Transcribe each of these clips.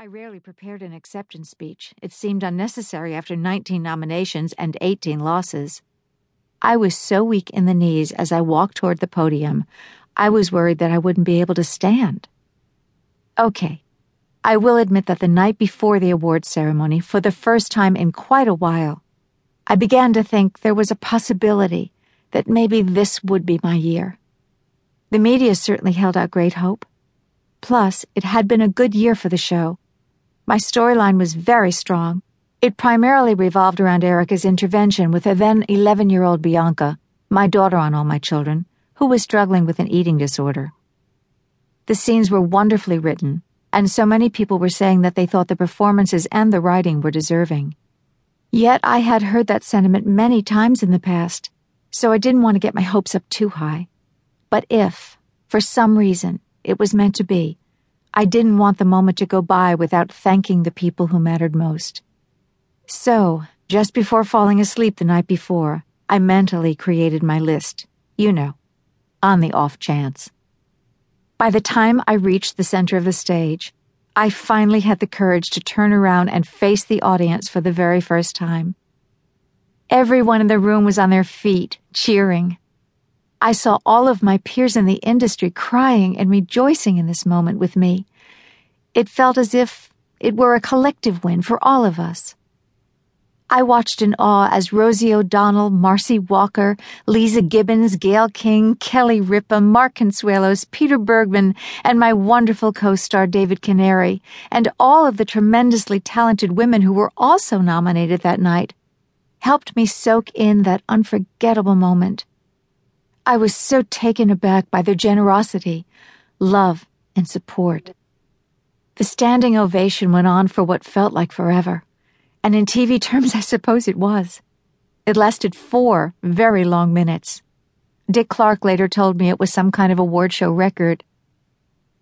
I rarely prepared an acceptance speech. It seemed unnecessary after 19 nominations and 18 losses. I was so weak in the knees as I walked toward the podium, I was worried that I wouldn't be able to stand. Okay, I will admit that the night before the award ceremony, for the first time in quite a while, I began to think there was a possibility that maybe this would be my year. The media certainly held out great hope. Plus, it had been a good year for the show my storyline was very strong. It primarily revolved around Erica's intervention with her then 11 year old Bianca, my daughter on All My Children, who was struggling with an eating disorder. The scenes were wonderfully written, and so many people were saying that they thought the performances and the writing were deserving. Yet I had heard that sentiment many times in the past, so I didn't want to get my hopes up too high. But if, for some reason, it was meant to be, I didn't want the moment to go by without thanking the people who mattered most. So, just before falling asleep the night before, I mentally created my list, you know, on the off chance. By the time I reached the center of the stage, I finally had the courage to turn around and face the audience for the very first time. Everyone in the room was on their feet, cheering. I saw all of my peers in the industry crying and rejoicing in this moment with me. It felt as if it were a collective win for all of us. I watched in awe as Rosie O'Donnell, Marcy Walker, Leeza Gibbons, Gayle King, Kelly Ripa, Mark Consuelos, Peter Bergman, and my wonderful co-star David Canary, and all of the tremendously talented women who were also nominated that night, helped me soak in that unforgettable moment. I was so taken aback by their generosity, love, and support. The standing ovation went on for what felt like forever, and in TV terms, I suppose it was. It lasted four very long minutes. Dick Clark later told me it was some kind of award show record.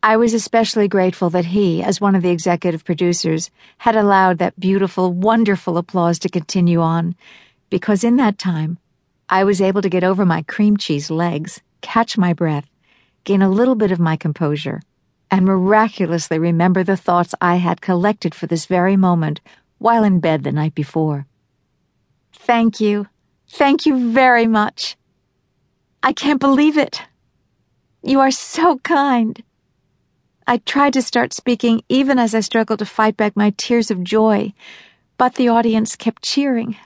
I was especially grateful that he, as one of the executive producers, had allowed that beautiful, wonderful applause to continue on, because in that time, I was able to get over my cream cheese legs, catch my breath, gain a little bit of my composure, and miraculously remember the thoughts I had collected for this very moment while in bed the night before. Thank you. Thank you very much. I can't believe it. You are so kind. I tried to start speaking even as I struggled to fight back my tears of joy, but the audience kept cheering.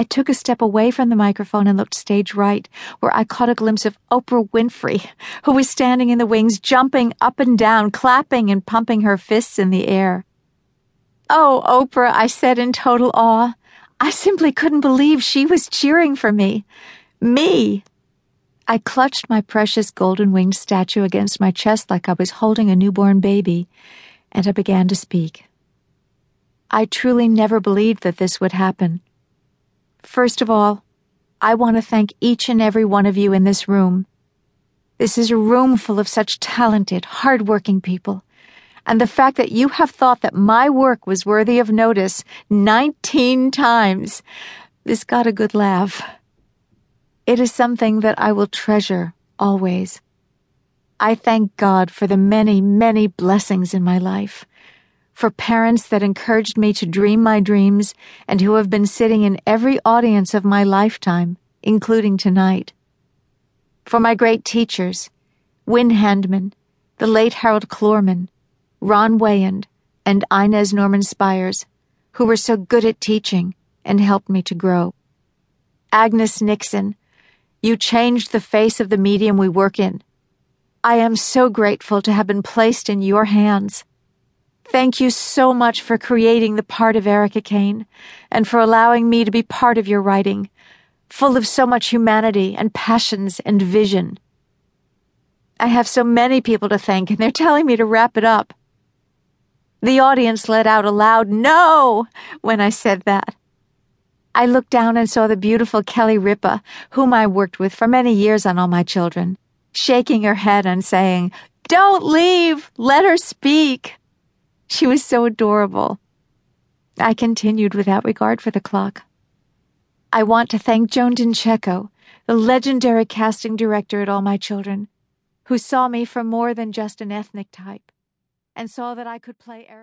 I took a step away from the microphone and looked stage right, where I caught a glimpse of Oprah Winfrey, who was standing in the wings, jumping up and down, clapping and pumping her fists in the air. Oh, Oprah, I said in total awe. I simply couldn't believe she was cheering for me. Me! I clutched my precious golden winged statue against my chest like I was holding a newborn baby, and I began to speak. I truly never believed that this would happen. First of all, I want to thank each and every one of you in this room. This is a room full of such talented, hardworking people. And the fact that you have thought that my work was worthy of notice 19 times, this got a good laugh. It is something that I will treasure always. I thank God for the many, many blessings in my life for parents that encouraged me to dream my dreams and who have been sitting in every audience of my lifetime, including tonight. For my great teachers, Win Handman, the late Harold Clurman, Ron Weyand, and Inez Norman Spires, who were so good at teaching and helped me to grow. Agnes Nixon, you changed the face of the medium we work in. I am so grateful to have been placed in your hands. Thank you so much for creating the part of Erica Kane and for allowing me to be part of your writing, full of so much humanity and passions and vision. I have so many people to thank, and they're telling me to wrap it up. The audience let out a loud no when I said that. I looked down and saw the beautiful Kelly Ripa, whom I worked with for many years on All My Children, shaking her head and saying, Don't leave! Let her speak! She was so adorable. I continued without regard for the clock. I want to thank Joan D'Incecco, the legendary casting director at All My Children, who saw me for more than just an ethnic type and saw that I could play Eric.